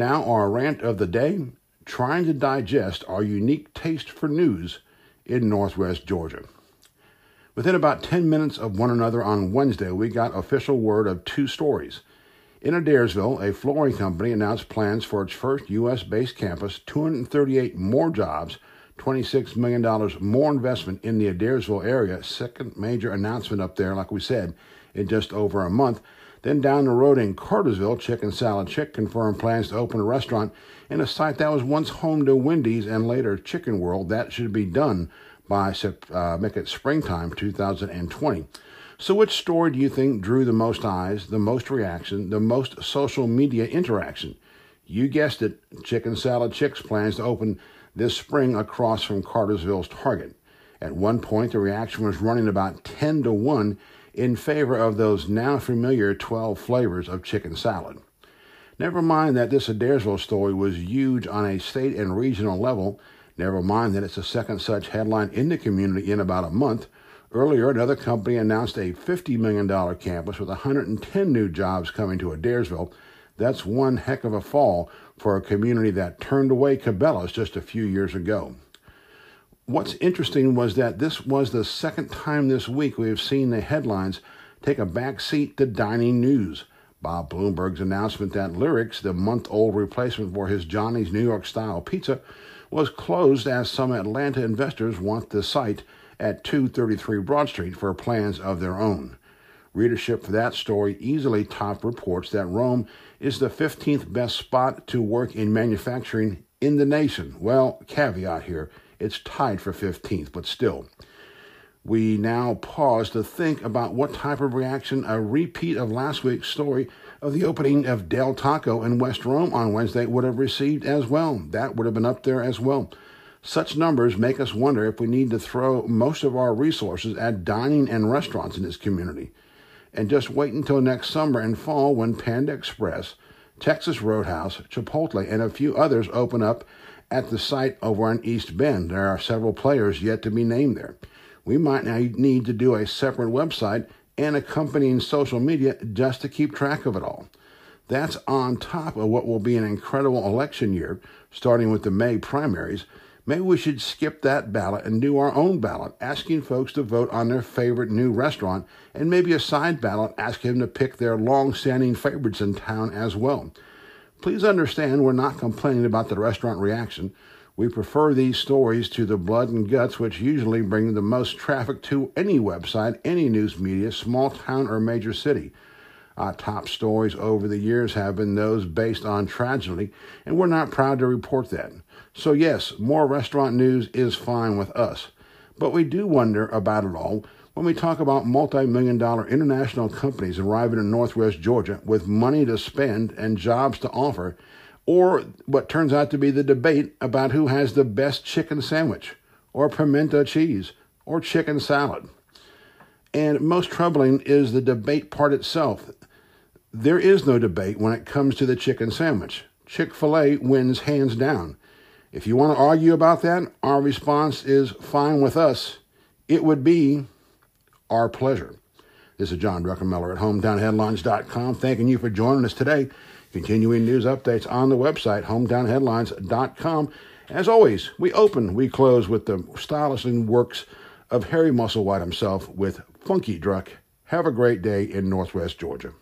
rant of the day trying to digest our unique taste for news in Northwest Georgia. Within about 10 minutes of one another on Wednesday, we got official word of two stories. In Adairsville, a flooring company announced plans for its first U.S. based campus, 238 more jobs, $26 million more investment in the Adairsville area. Second major announcement up there, like we said, in just over a month. Then down the road in Cartersville, Chicken Salad Chick confirmed plans to open a restaurant in a site that was once home to Wendy's and later Chicken World. That should be done by uh, make it springtime 2020. So, which story do you think drew the most eyes, the most reaction, the most social media interaction? You guessed it, Chicken Salad Chick's plans to open this spring across from Cartersville's Target. At one point, the reaction was running about 10 to 1 in favor of those now familiar 12 flavors of chicken salad. Never mind that this Adairsville story was huge on a state and regional level. Never mind that it's the second such headline in the community in about a month. Earlier, another company announced a $50 million campus with 110 new jobs coming to Adairsville. That's one heck of a fall for a community that turned away Cabela's just a few years ago what's interesting was that this was the second time this week we have seen the headlines take a back seat to dining news. Bob Bloomberg's announcement that Lyrics, the month old replacement for his Johnny's New York style pizza, was closed as some Atlanta investors want the site at 233 Broad Street for plans of their own. Readership for that story easily topped reports that Rome is the 15th best spot to work in manufacturing in the nation. Well, caveat here it's tied for 15th, but still. We now pause to think about what type of reaction a repeat of last week's story of the opening of Del Taco in West Rome on Wednesday would have received as well. That would have been up there as well. Such numbers make us wonder if we need to throw most of our resources at dining and restaurants in this community. And just wait until next summer and fall when Panda Express, Texas Roadhouse, Chipotle, and a few others open up at the site over in East Bend. There are several players yet to be named there. We might need to do a separate website and accompanying social media just to keep track of it all. That's on top of what will be an incredible election year, starting with the May primaries. Maybe we should skip that ballot and do our own ballot, asking folks to vote on their favorite new restaurant, and maybe a side ballot asking them to pick their long standing favorites in town as well. Please understand we're not complaining about the restaurant reaction. We prefer these stories to the blood and guts, which usually bring the most traffic to any website, any news media, small town or major city. Our top stories over the years have been those based on tragedy, and we're not proud to report that. So, yes, more restaurant news is fine with us. But we do wonder about it all when we talk about multi million dollar international companies arriving in Northwest Georgia with money to spend and jobs to offer, or what turns out to be the debate about who has the best chicken sandwich, or pimento cheese, or chicken salad. And most troubling is the debate part itself. There is no debate when it comes to the chicken sandwich. Chick fil A wins hands down. If you want to argue about that, our response is fine with us. It would be our pleasure. This is John Druckenmiller at hometownheadlines.com, thanking you for joining us today. Continuing news updates on the website, hometownheadlines.com. As always, we open, we close with the stylish works of Harry Musselwhite himself with Funky Druck. Have a great day in Northwest Georgia.